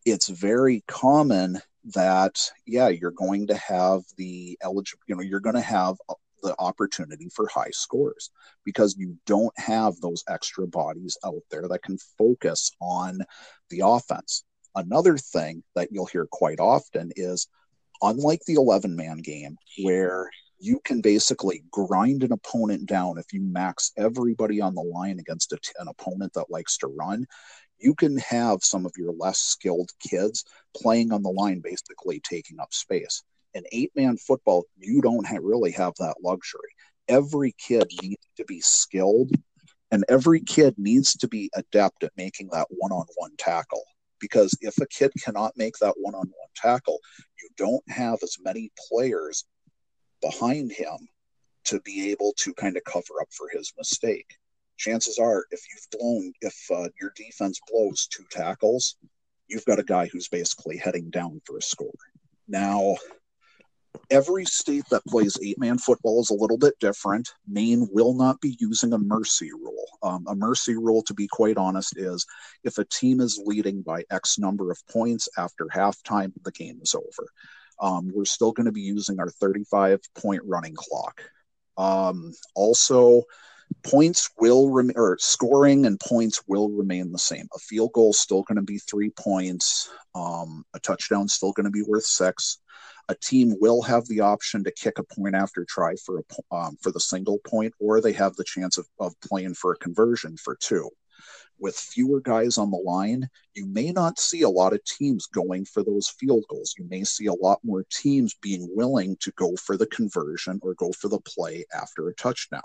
it's very common that yeah you're going to have the eligible you know you're going to have uh, the opportunity for high scores because you don't have those extra bodies out there that can focus on the offense. Another thing that you'll hear quite often is unlike the 11 man game where you can basically grind an opponent down if you max everybody on the line against an opponent that likes to run you can have some of your less skilled kids playing on the line, basically taking up space. In eight man football, you don't have, really have that luxury. Every kid needs to be skilled, and every kid needs to be adept at making that one on one tackle. Because if a kid cannot make that one on one tackle, you don't have as many players behind him to be able to kind of cover up for his mistake chances are if you've blown if uh, your defense blows two tackles you've got a guy who's basically heading down for a score. Now every state that plays eight man football is a little bit different. Maine will not be using a mercy rule. Um, a mercy rule to be quite honest is if a team is leading by x number of points after halftime the game is over. Um, we're still going to be using our 35 point running clock. Um, also points will remain or scoring and points will remain the same. A field goal is still going to be three points. Um, a touchdown is still going to be worth six. A team will have the option to kick a point after try for a um, for the single point, or they have the chance of, of playing for a conversion for two. With fewer guys on the line, you may not see a lot of teams going for those field goals. You may see a lot more teams being willing to go for the conversion or go for the play after a touchdown.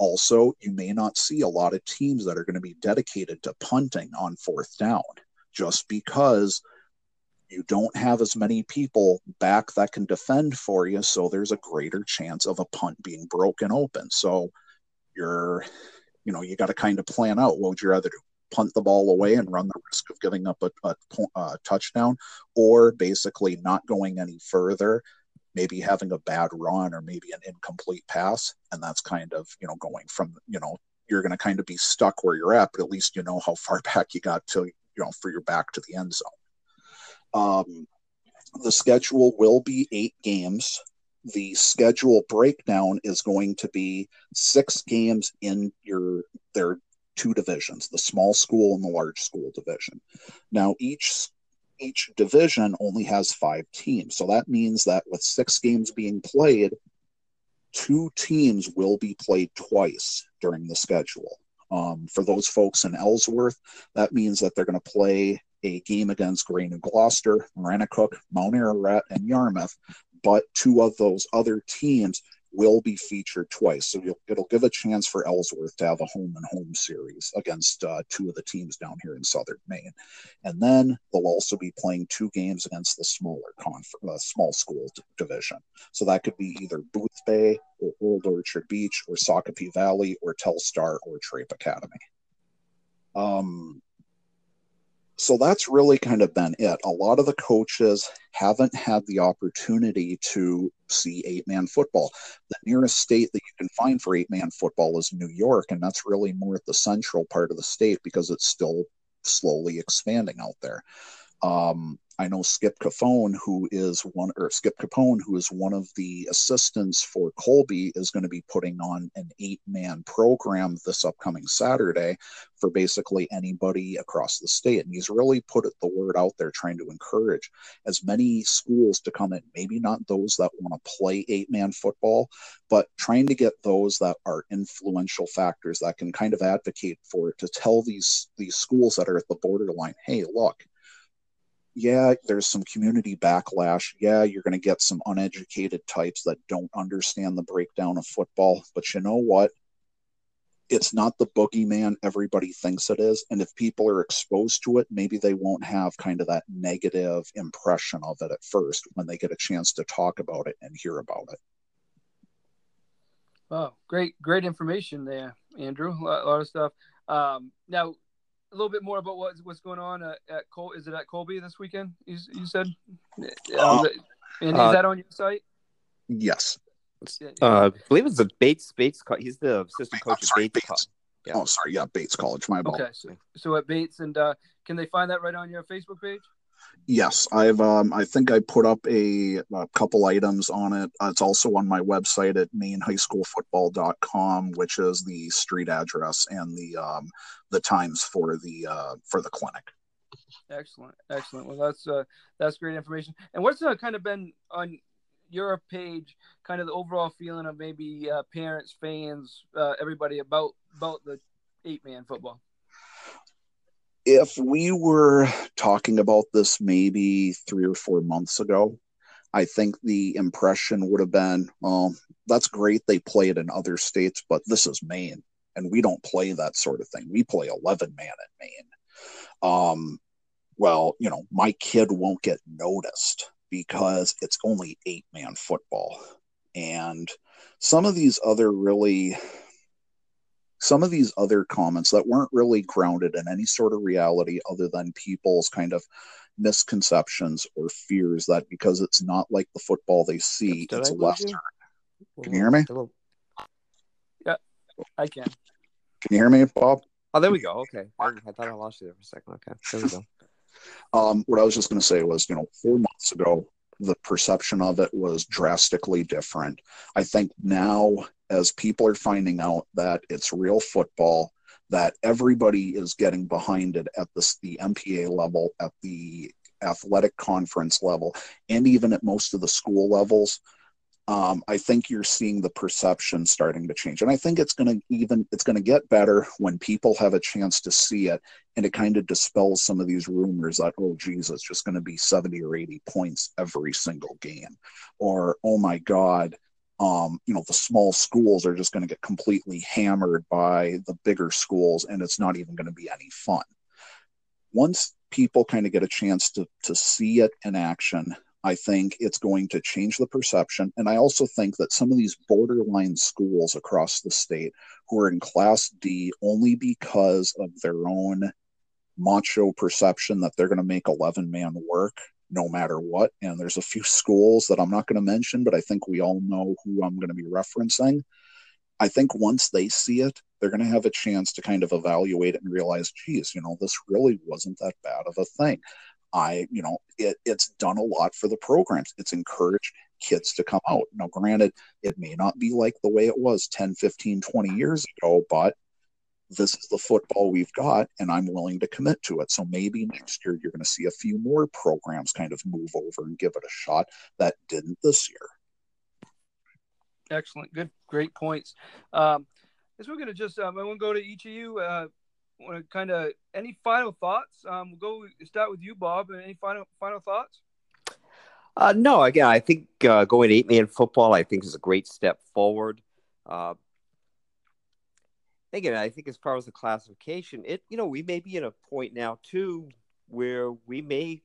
Also, you may not see a lot of teams that are going to be dedicated to punting on fourth down just because you don't have as many people back that can defend for you. So there's a greater chance of a punt being broken open. So you're, you know, you got to kind of plan out what would you rather do? Punt the ball away and run the risk of giving up a, a, a touchdown, or basically not going any further maybe having a bad run or maybe an incomplete pass and that's kind of you know going from you know you're going to kind of be stuck where you're at but at least you know how far back you got to you know for your back to the end zone. Um, the schedule will be eight games. The schedule breakdown is going to be six games in your their two divisions the small school and the large school division. Now each each division only has five teams. So that means that with six games being played, two teams will be played twice during the schedule. Um, for those folks in Ellsworth, that means that they're going to play a game against Gray New Gloucester, Maranacook, Mount Ararat, and Yarmouth. But two of those other teams will be featured twice. So it'll give a chance for Ellsworth to have a home and home series against uh, two of the teams down here in Southern Maine. And then they'll also be playing two games against the smaller conf- uh, small school division. So that could be either Boothbay or Old Orchard Beach or Sacopee Valley or Telstar or Traip Academy. Um, so that's really kind of been it. A lot of the coaches haven't had the opportunity to see eight man football. The nearest state that you can find for eight man football is New York, and that's really more at the central part of the state because it's still slowly expanding out there. Um, I know Skip Capone, who is one, or Skip Capone, who is one of the assistants for Colby, is going to be putting on an eight man program this upcoming Saturday for basically anybody across the state. And he's really put the word out there trying to encourage as many schools to come in, maybe not those that want to play eight man football, but trying to get those that are influential factors that can kind of advocate for it to tell these these schools that are at the borderline, hey, look, yeah, there's some community backlash. Yeah, you're going to get some uneducated types that don't understand the breakdown of football. But you know what? It's not the boogeyman everybody thinks it is. And if people are exposed to it, maybe they won't have kind of that negative impression of it at first when they get a chance to talk about it and hear about it. Wow, great, great information there, Andrew. A lot, a lot of stuff. Um, now, a little bit more about what's what's going on at, at Col- is it at Colby this weekend? You, you said, uh, and is uh, that on your site? Yes. Uh, I believe it's a Bates Bates. He's the assistant coach sorry, at Bates. Bates. Yeah. Oh, sorry. Yeah, Bates College. My bad. Okay, so, so at Bates, and uh, can they find that right on your Facebook page? Yes, I've. Um, I think I put up a, a couple items on it. Uh, it's also on my website at mainhighschoolfootball.com, which is the street address and the um, the times for the uh, for the clinic. Excellent, excellent. Well, that's uh, that's great information. And what's uh, kind of been on your page, kind of the overall feeling of maybe uh, parents, fans, uh, everybody about about the eight man football? If we were talking about this maybe three or four months ago, I think the impression would have been, well, that's great. They play it in other states, but this is Maine, and we don't play that sort of thing. We play 11 man in Maine. Um, well, you know, my kid won't get noticed because it's only eight man football. And some of these other really some of these other comments that weren't really grounded in any sort of reality other than people's kind of misconceptions or fears that because it's not like the football they see, Did it's I a Western. You? Can you hear me? Yeah, I can. Can you hear me, Bob? Oh, there we go. Okay. I, thought I lost you there for a second. Okay. There we go. um, what I was just going to say was, you know, four months ago, the perception of it was drastically different. I think now, as people are finding out that it's real football, that everybody is getting behind it at the, the MPA level, at the athletic conference level, and even at most of the school levels, um, I think you're seeing the perception starting to change, and I think it's going to even it's going to get better when people have a chance to see it, and it kind of dispels some of these rumors that oh geez, it's just going to be seventy or eighty points every single game, or oh my god, um, you know the small schools are just going to get completely hammered by the bigger schools, and it's not even going to be any fun. Once people kind of get a chance to to see it in action I think it's going to change the perception. And I also think that some of these borderline schools across the state who are in Class D only because of their own macho perception that they're going to make 11 man work no matter what. And there's a few schools that I'm not going to mention, but I think we all know who I'm going to be referencing. I think once they see it, they're going to have a chance to kind of evaluate it and realize, geez, you know, this really wasn't that bad of a thing. I, you know, it, it's done a lot for the programs. It's encouraged kids to come out. Now, granted, it may not be like the way it was 10, 15, 20 years ago, but this is the football we've got, and I'm willing to commit to it. So maybe next year you're going to see a few more programs kind of move over and give it a shot that didn't this year. Excellent. Good, great points. Um, as we're going to just, um, I want to go to each of you. Uh, want to kind of any final thoughts? Um, we'll go start with you, Bob. Any final final thoughts? Uh, no, again, I think uh, going eight man football, I think is a great step forward. Uh, again, I think as far as the classification, it you know we may be in a point now too where we may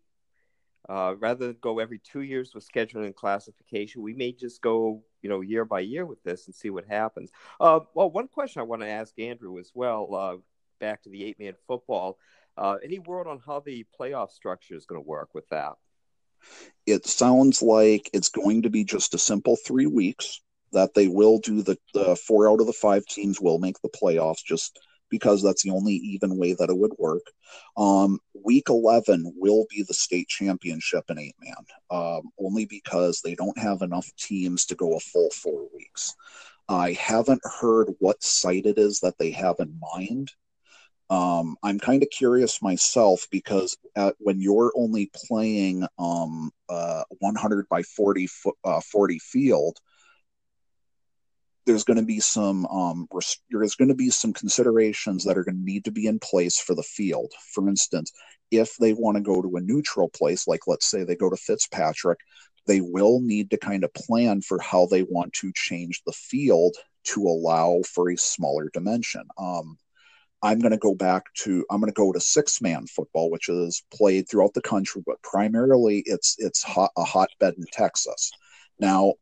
uh, rather than go every two years with scheduling and classification, we may just go you know year by year with this and see what happens. Uh, well, one question I want to ask Andrew as well uh, back to the eight man football. Uh, any word on how the playoff structure is going to work with that? It sounds like it's going to be just a simple three weeks that they will do the, the four out of the five teams will make the playoffs just because that's the only even way that it would work. Um, week 11 will be the state championship in eight man, um, only because they don't have enough teams to go a full four weeks. I haven't heard what site it is that they have in mind. Um, I'm kind of curious myself because at, when you're only playing um, uh, 100 by 40 foot, uh, 40 field, there's going to be some um, there's going to be some considerations that are going to need to be in place for the field. For instance, if they want to go to a neutral place, like let's say they go to Fitzpatrick, they will need to kind of plan for how they want to change the field to allow for a smaller dimension. Um, I'm going to go back to I'm going to go to six man football, which is played throughout the country, but primarily it's it's hot, a hotbed in Texas. Now,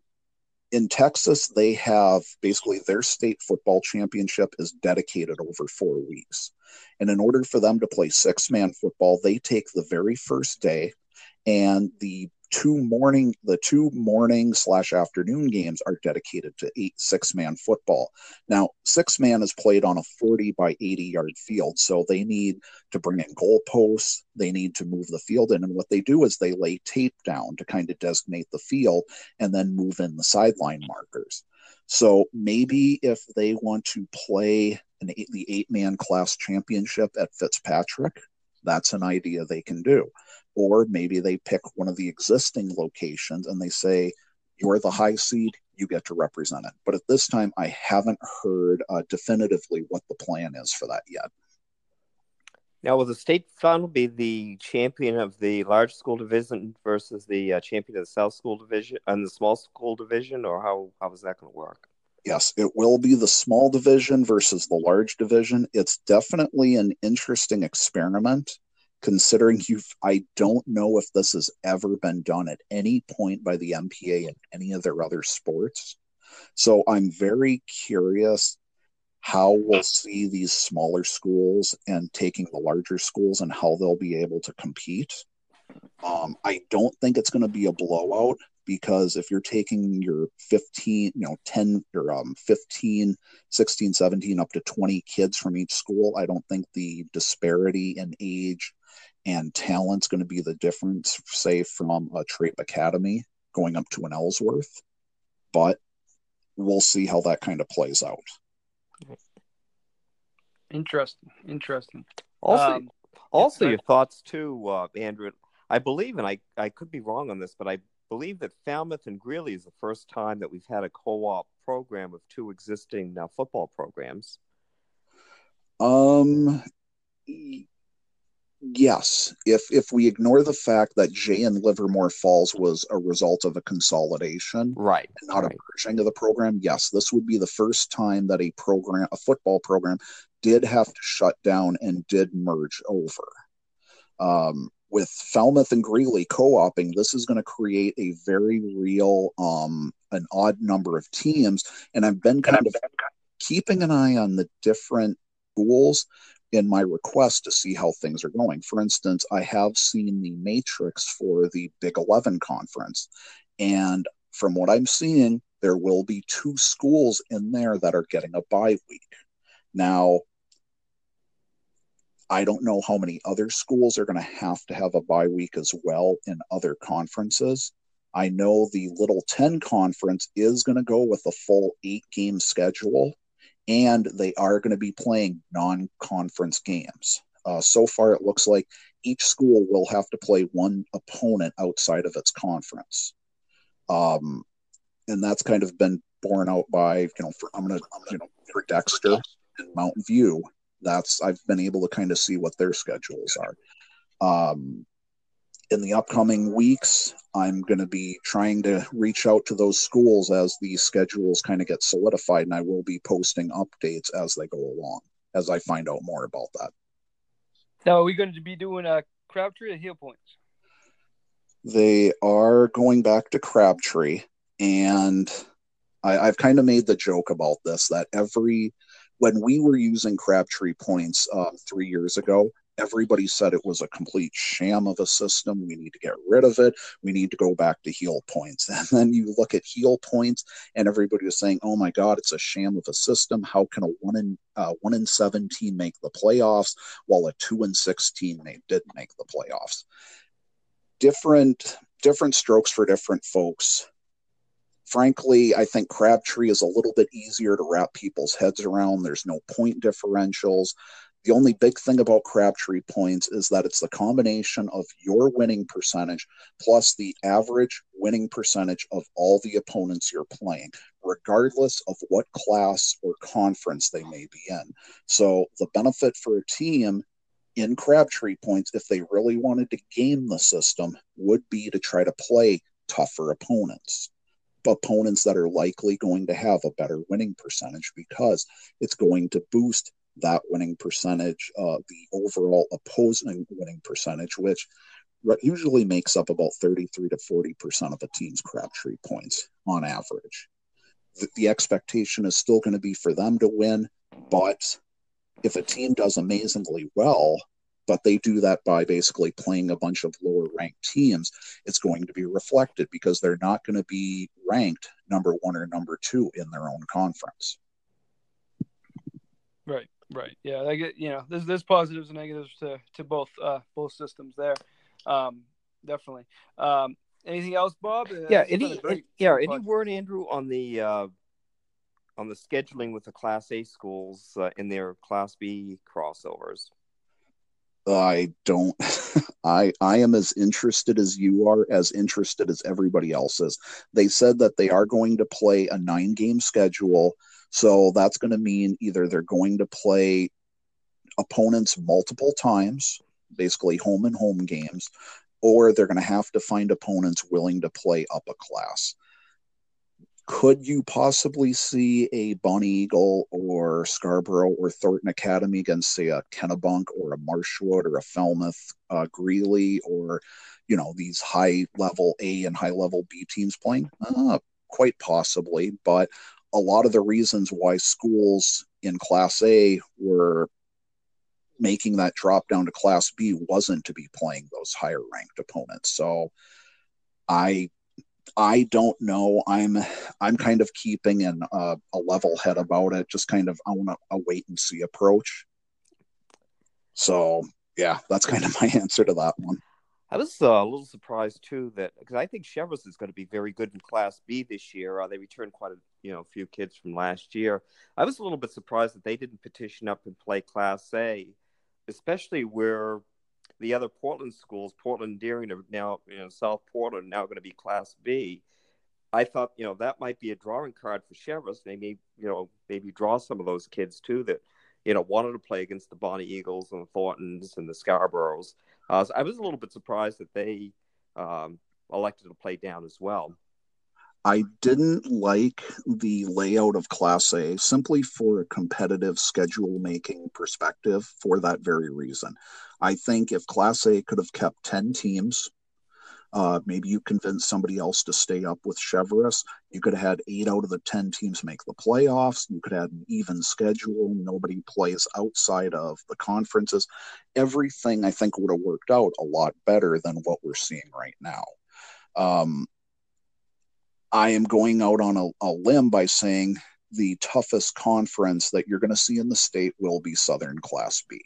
in Texas, they have basically their state football championship is dedicated over four weeks. And in order for them to play six man football, they take the very first day and the two morning the two morning slash afternoon games are dedicated to eight six man football. Now six man is played on a 40 by 80 yard field so they need to bring in goalposts they need to move the field in and what they do is they lay tape down to kind of designate the field and then move in the sideline markers. So maybe if they want to play an eight, the eight man class championship at fitzpatrick that's an idea they can do or maybe they pick one of the existing locations and they say you're the high seed you get to represent it. But at this time i haven't heard uh, definitively what the plan is for that yet. Now will the state final be the champion of the large school division versus the uh, champion of the south school division and the small school division or how, how is that going to work? Yes it will be the small division versus the large division. It's definitely an interesting experiment considering you've I don't know if this has ever been done at any point by the MPA in any of their other sports. So I'm very curious how we'll see these smaller schools and taking the larger schools and how they'll be able to compete. Um, I don't think it's going to be a blowout because if you're taking your 15, you know, 10 or um, 15, 16, 17, up to 20 kids from each school, I don't think the disparity in age and talent's going to be the difference, say, from a Traip Academy going up to an Ellsworth. But we'll see how that kind of plays out. Interesting. Interesting. Also, um, also your thoughts too, uh, Andrew. I believe, and I, I could be wrong on this, but I believe that Falmouth and Greely is the first time that we've had a co-op program of two existing uh, football programs. Um, yes, if if we ignore the fact that Jay and Livermore Falls was a result of a consolidation, right, not right. a merging of the program, yes, this would be the first time that a program, a football program, did have to shut down and did merge over. Um, with Falmouth and Greely co-oping, this is going to create a very real, um, an odd number of teams, and I've been kind of keeping an eye on the different schools in my request to see how things are going. For instance, I have seen the matrix for the Big 11 conference, and from what I'm seeing, there will be two schools in there that are getting a bye week. Now, I don't know how many other schools are going to have to have a bye week as well in other conferences. I know the Little 10 conference is going to go with a full eight game schedule and they are going to be playing non conference games. Uh, so far, it looks like each school will have to play one opponent outside of its conference. Um, and that's kind of been borne out by, you know, for, I'm going to, you know, for Dexter and Mountain View, that's, I've been able to kind of see what their schedules are. Um, in the upcoming weeks, I'm going to be trying to reach out to those schools as these schedules kind of get solidified, and I will be posting updates as they go along as I find out more about that. Now, are we going to be doing a Crabtree or Heal Points? They are going back to Crabtree, and I, I've kind of made the joke about this that every when we were using Crabtree points um, three years ago, everybody said it was a complete sham of a system. We need to get rid of it. We need to go back to Heal points. And then you look at Heal points, and everybody was saying, "Oh my God, it's a sham of a system. How can a one in uh, one in seven team make the playoffs, while a two and six team didn't make the playoffs?" Different different strokes for different folks. Frankly, I think Crabtree is a little bit easier to wrap people's heads around. There's no point differentials. The only big thing about Crabtree points is that it's the combination of your winning percentage plus the average winning percentage of all the opponents you're playing, regardless of what class or conference they may be in. So the benefit for a team in Crabtree points, if they really wanted to game the system, would be to try to play tougher opponents opponents that are likely going to have a better winning percentage because it's going to boost that winning percentage, uh, the overall opposing winning percentage, which usually makes up about 33 to 40% of a team's Crabtree points on average. The, the expectation is still going to be for them to win, but if a team does amazingly well, but they do that by basically playing a bunch of lower ranked teams, it's going to be reflected because they're not going to be ranked number one or number two in their own conference. Right. Right. Yeah. I get. You know, there's there's positives and negatives to to both uh, both systems there. Um, definitely. Um, anything else, Bob? Uh, yeah. Any. yeah. Any word, Andrew, on the uh, on the scheduling with the Class A schools uh, in their Class B crossovers? I don't. I I am as interested as you are, as interested as everybody else is. They said that they are going to play a nine game schedule so that's going to mean either they're going to play opponents multiple times, basically home and home games, or they're going to have to find opponents willing to play up a class. Could you possibly see a Bonnie Eagle or Scarborough or Thornton Academy against, say, a Kennebunk or a Marshwood or a Falmouth uh, Greely or, you know, these high level A and high level B teams playing? Uh, quite possibly, but a lot of the reasons why schools in Class A were making that drop down to Class B wasn't to be playing those higher ranked opponents. So I I don't know. I'm I'm kind of keeping an, uh, a level head about it. Just kind of I want a wait and see approach. So yeah, that's kind of my answer to that one. I was uh, a little surprised too that because I think Cheverus is going to be very good in Class B this year. Uh, they returned quite a you know a few kids from last year. I was a little bit surprised that they didn't petition up and play Class A, especially where the other Portland schools, Portland Deering, are now you know South Portland now going to be Class B. I thought you know that might be a drawing card for Cheverus. They may you know maybe draw some of those kids too that you know wanted to play against the Bonnie Eagles and the Thorntons and the Scarboroughs. Uh, so I was a little bit surprised that they um, elected to play down as well. I didn't like the layout of Class A simply for a competitive schedule making perspective for that very reason. I think if Class A could have kept 10 teams, uh, maybe you convinced somebody else to stay up with Cheverus. You could have had eight out of the 10 teams make the playoffs. You could have an even schedule. Nobody plays outside of the conferences. Everything I think would have worked out a lot better than what we're seeing right now. Um, I am going out on a, a limb by saying the toughest conference that you're going to see in the state will be Southern Class B.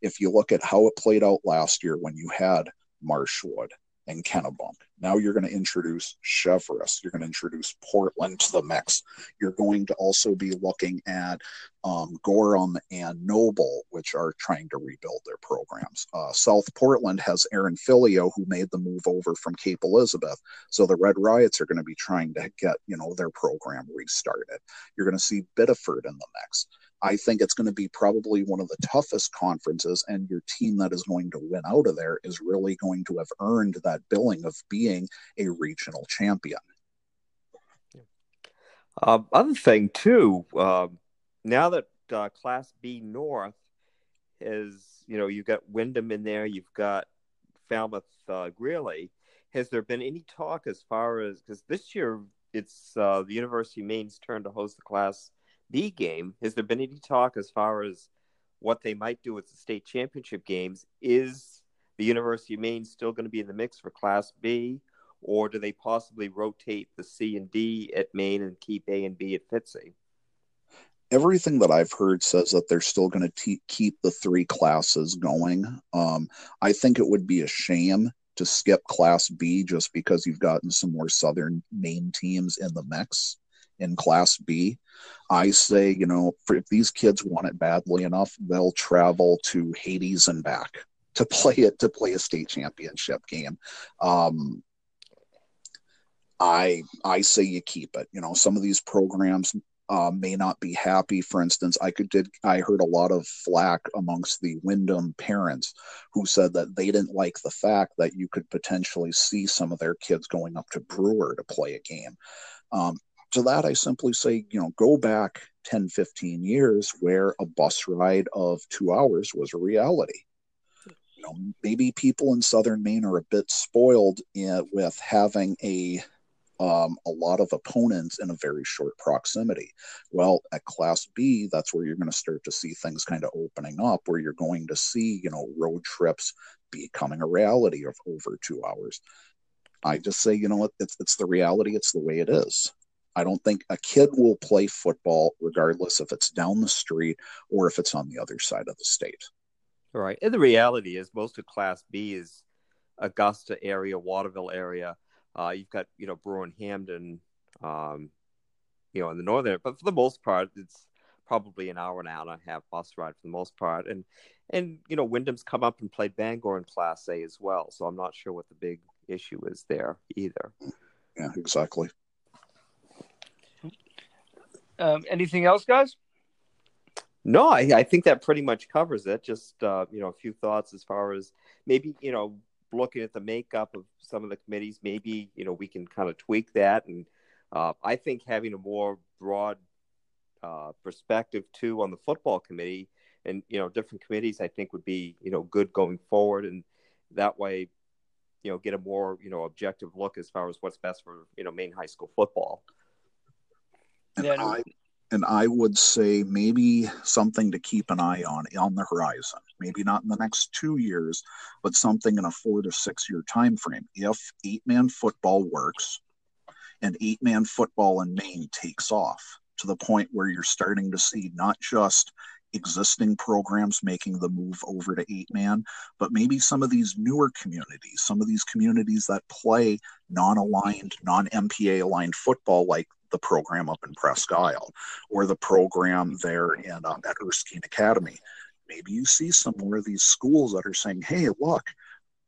If you look at how it played out last year when you had Marshwood, and Kennebunk. Now you're going to introduce Cheverus. You're going to introduce Portland to the mix. You're going to also be looking at um, Gorham and Noble, which are trying to rebuild their programs. Uh, South Portland has Aaron Filieo, who made the move over from Cape Elizabeth. So the Red Riots are going to be trying to get you know their program restarted. You're going to see Biddeford in the mix. I think it's going to be probably one of the toughest conferences, and your team that is going to win out of there is really going to have earned that billing of being a regional champion. Uh, other thing too, uh, now that uh, Class B North is, you know, you've got Windham in there, you've got Falmouth uh, Greely. Has there been any talk as far as because this year it's uh, the University of Maine's turn to host the Class B game. Has there been any talk as far as what they might do with the state championship games is the University of Maine still going to be in the mix for Class B, or do they possibly rotate the C and D at Maine and keep A and B at Fitzy? Everything that I've heard says that they're still going to te- keep the three classes going. Um, I think it would be a shame to skip Class B just because you've gotten some more Southern Maine teams in the mix in Class B. I say, you know, if these kids want it badly enough, they'll travel to Hades and back to play it to play a state championship game. Um, I I say you keep it. You know, some of these programs uh, may not be happy. For instance, I could did I heard a lot of flack amongst the Windham parents who said that they didn't like the fact that you could potentially see some of their kids going up to Brewer to play a game. Um, to that, I simply say, you know, go back 10, 15 years where a bus ride of two hours was a reality. You know, maybe people in southern Maine are a bit spoiled in, with having a um, a lot of opponents in a very short proximity. Well, at Class B, that's where you're going to start to see things kind of opening up, where you're going to see, you know, road trips becoming a reality of over two hours. I just say, you know what, it's, it's the reality, it's the way it is. I don't think a kid will play football regardless if it's down the street or if it's on the other side of the state. Right. And the reality is most of Class B is Augusta area, Waterville area. Uh, you've got, you know, Brewer Hampden, um, you know, in the northern, but for the most part, it's probably an hour, an hour and a half bus ride for the most part. And, and, you know, Windham's come up and played Bangor in Class A as well. So I'm not sure what the big issue is there either. Yeah, exactly. Um, anything else, guys? No, I, I think that pretty much covers it. Just uh, you know, a few thoughts as far as maybe you know looking at the makeup of some of the committees. Maybe you know we can kind of tweak that, and uh, I think having a more broad uh, perspective too on the football committee and you know different committees, I think would be you know good going forward, and that way you know get a more you know objective look as far as what's best for you know Maine high school football. And I and I would say maybe something to keep an eye on on the horizon. Maybe not in the next two years, but something in a four to six year time frame. If eight man football works and eight man football in Maine takes off to the point where you're starting to see not just existing programs making the move over to eight man, but maybe some of these newer communities, some of these communities that play non aligned, non MPA aligned football, like the program up in Presque Isle or the program there in um, at Erskine Academy. Maybe you see some more of these schools that are saying, "Hey, look,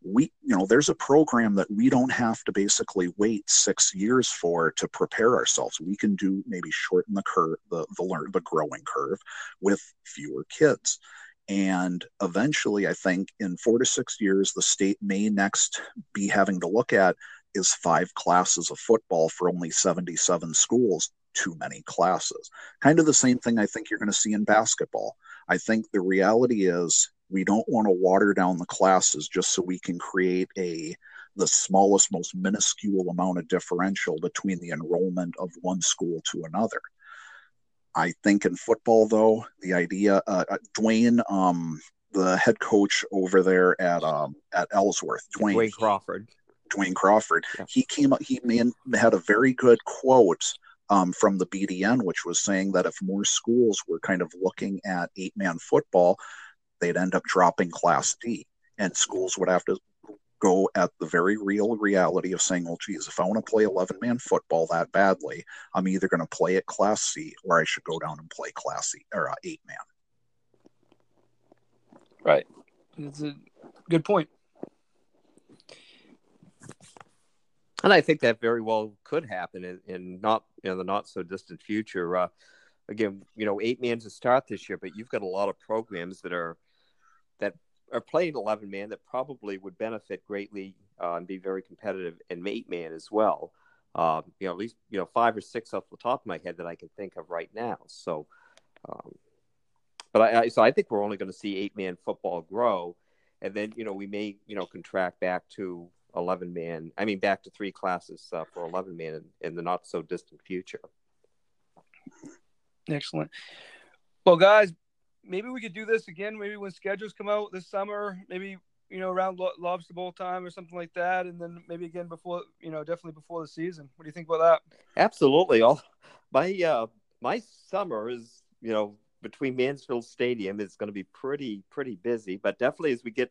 we you know there's a program that we don't have to basically wait six years for to prepare ourselves we can do maybe shorten the curve the the learn the growing curve with fewer kids and eventually i think in four to six years the state may next be having to look at is five classes of football for only 77 schools too many classes. Kind of the same thing I think you're going to see in basketball. I think the reality is we don't want to water down the classes just so we can create a the smallest most minuscule amount of differential between the enrollment of one school to another. I think in football though, the idea uh, uh Dwayne um the head coach over there at um at Ellsworth, Dwayne, Dwayne Crawford. Dwayne Crawford. Yeah. He came up, he man, had a very good quote um, from the BDN, which was saying that if more schools were kind of looking at eight man football, they'd end up dropping Class D, and schools would have to go at the very real reality of saying, well, geez, if I want to play 11 man football that badly, I'm either going to play at Class C or I should go down and play Class C or uh, eight man. Right. That's a good point. and I think that very well could happen in, in not in you know, the not so distant future. Uh, again, you know, eight man to start this year, but you've got a lot of programs that are that are playing eleven man that probably would benefit greatly uh, and be very competitive in eight man as well. Uh, you know, at least you know five or six off the top of my head that I can think of right now. So, um, but I, I so I think we're only going to see eight man football grow, and then you know we may you know contract back to 11 man. I mean, back to three classes uh, for 11 man in, in the not so distant future. Excellent. Well, guys, maybe we could do this again. Maybe when schedules come out this summer, maybe you know around Lo- Lobster Bowl time or something like that, and then maybe again before you know definitely before the season. What do you think about that? Absolutely. All my uh, my summer is you know between Mansfield Stadium is going to be pretty pretty busy, but definitely as we get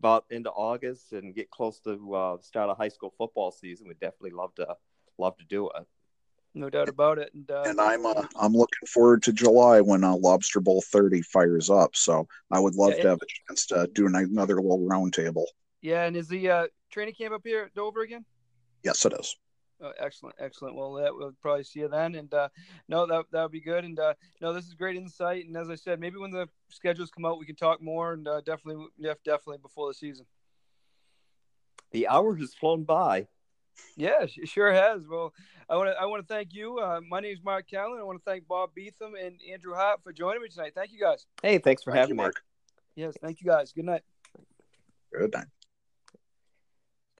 about into August and get close to uh, start of high school football season, we definitely love to love to do it. No doubt about it. And, uh, and I'm uh, I'm looking forward to July when uh, Lobster Bowl 30 fires up. So I would love Yeah, to have a chance to do another little roundtable. yeah, and is the uh, training camp up here at Dover again? Yes, it is. Oh, excellent, excellent. Well, that we'll probably see you then, and uh, no, that that would be good. And uh, no, this is great insight. And as I said, maybe when the schedules come out, we can talk more. And uh, definitely, yeah, definitely before the season. The hour has flown by. Yeah, it sure has. Well, I want to I want to thank you. Uh, my name is Mark Callan. I want to thank Bob Beetham and Andrew Hart for joining me tonight. Thank you guys. Hey, thanks for Thank having you, me. Mark. Yes, thank you guys. Good night. Good night.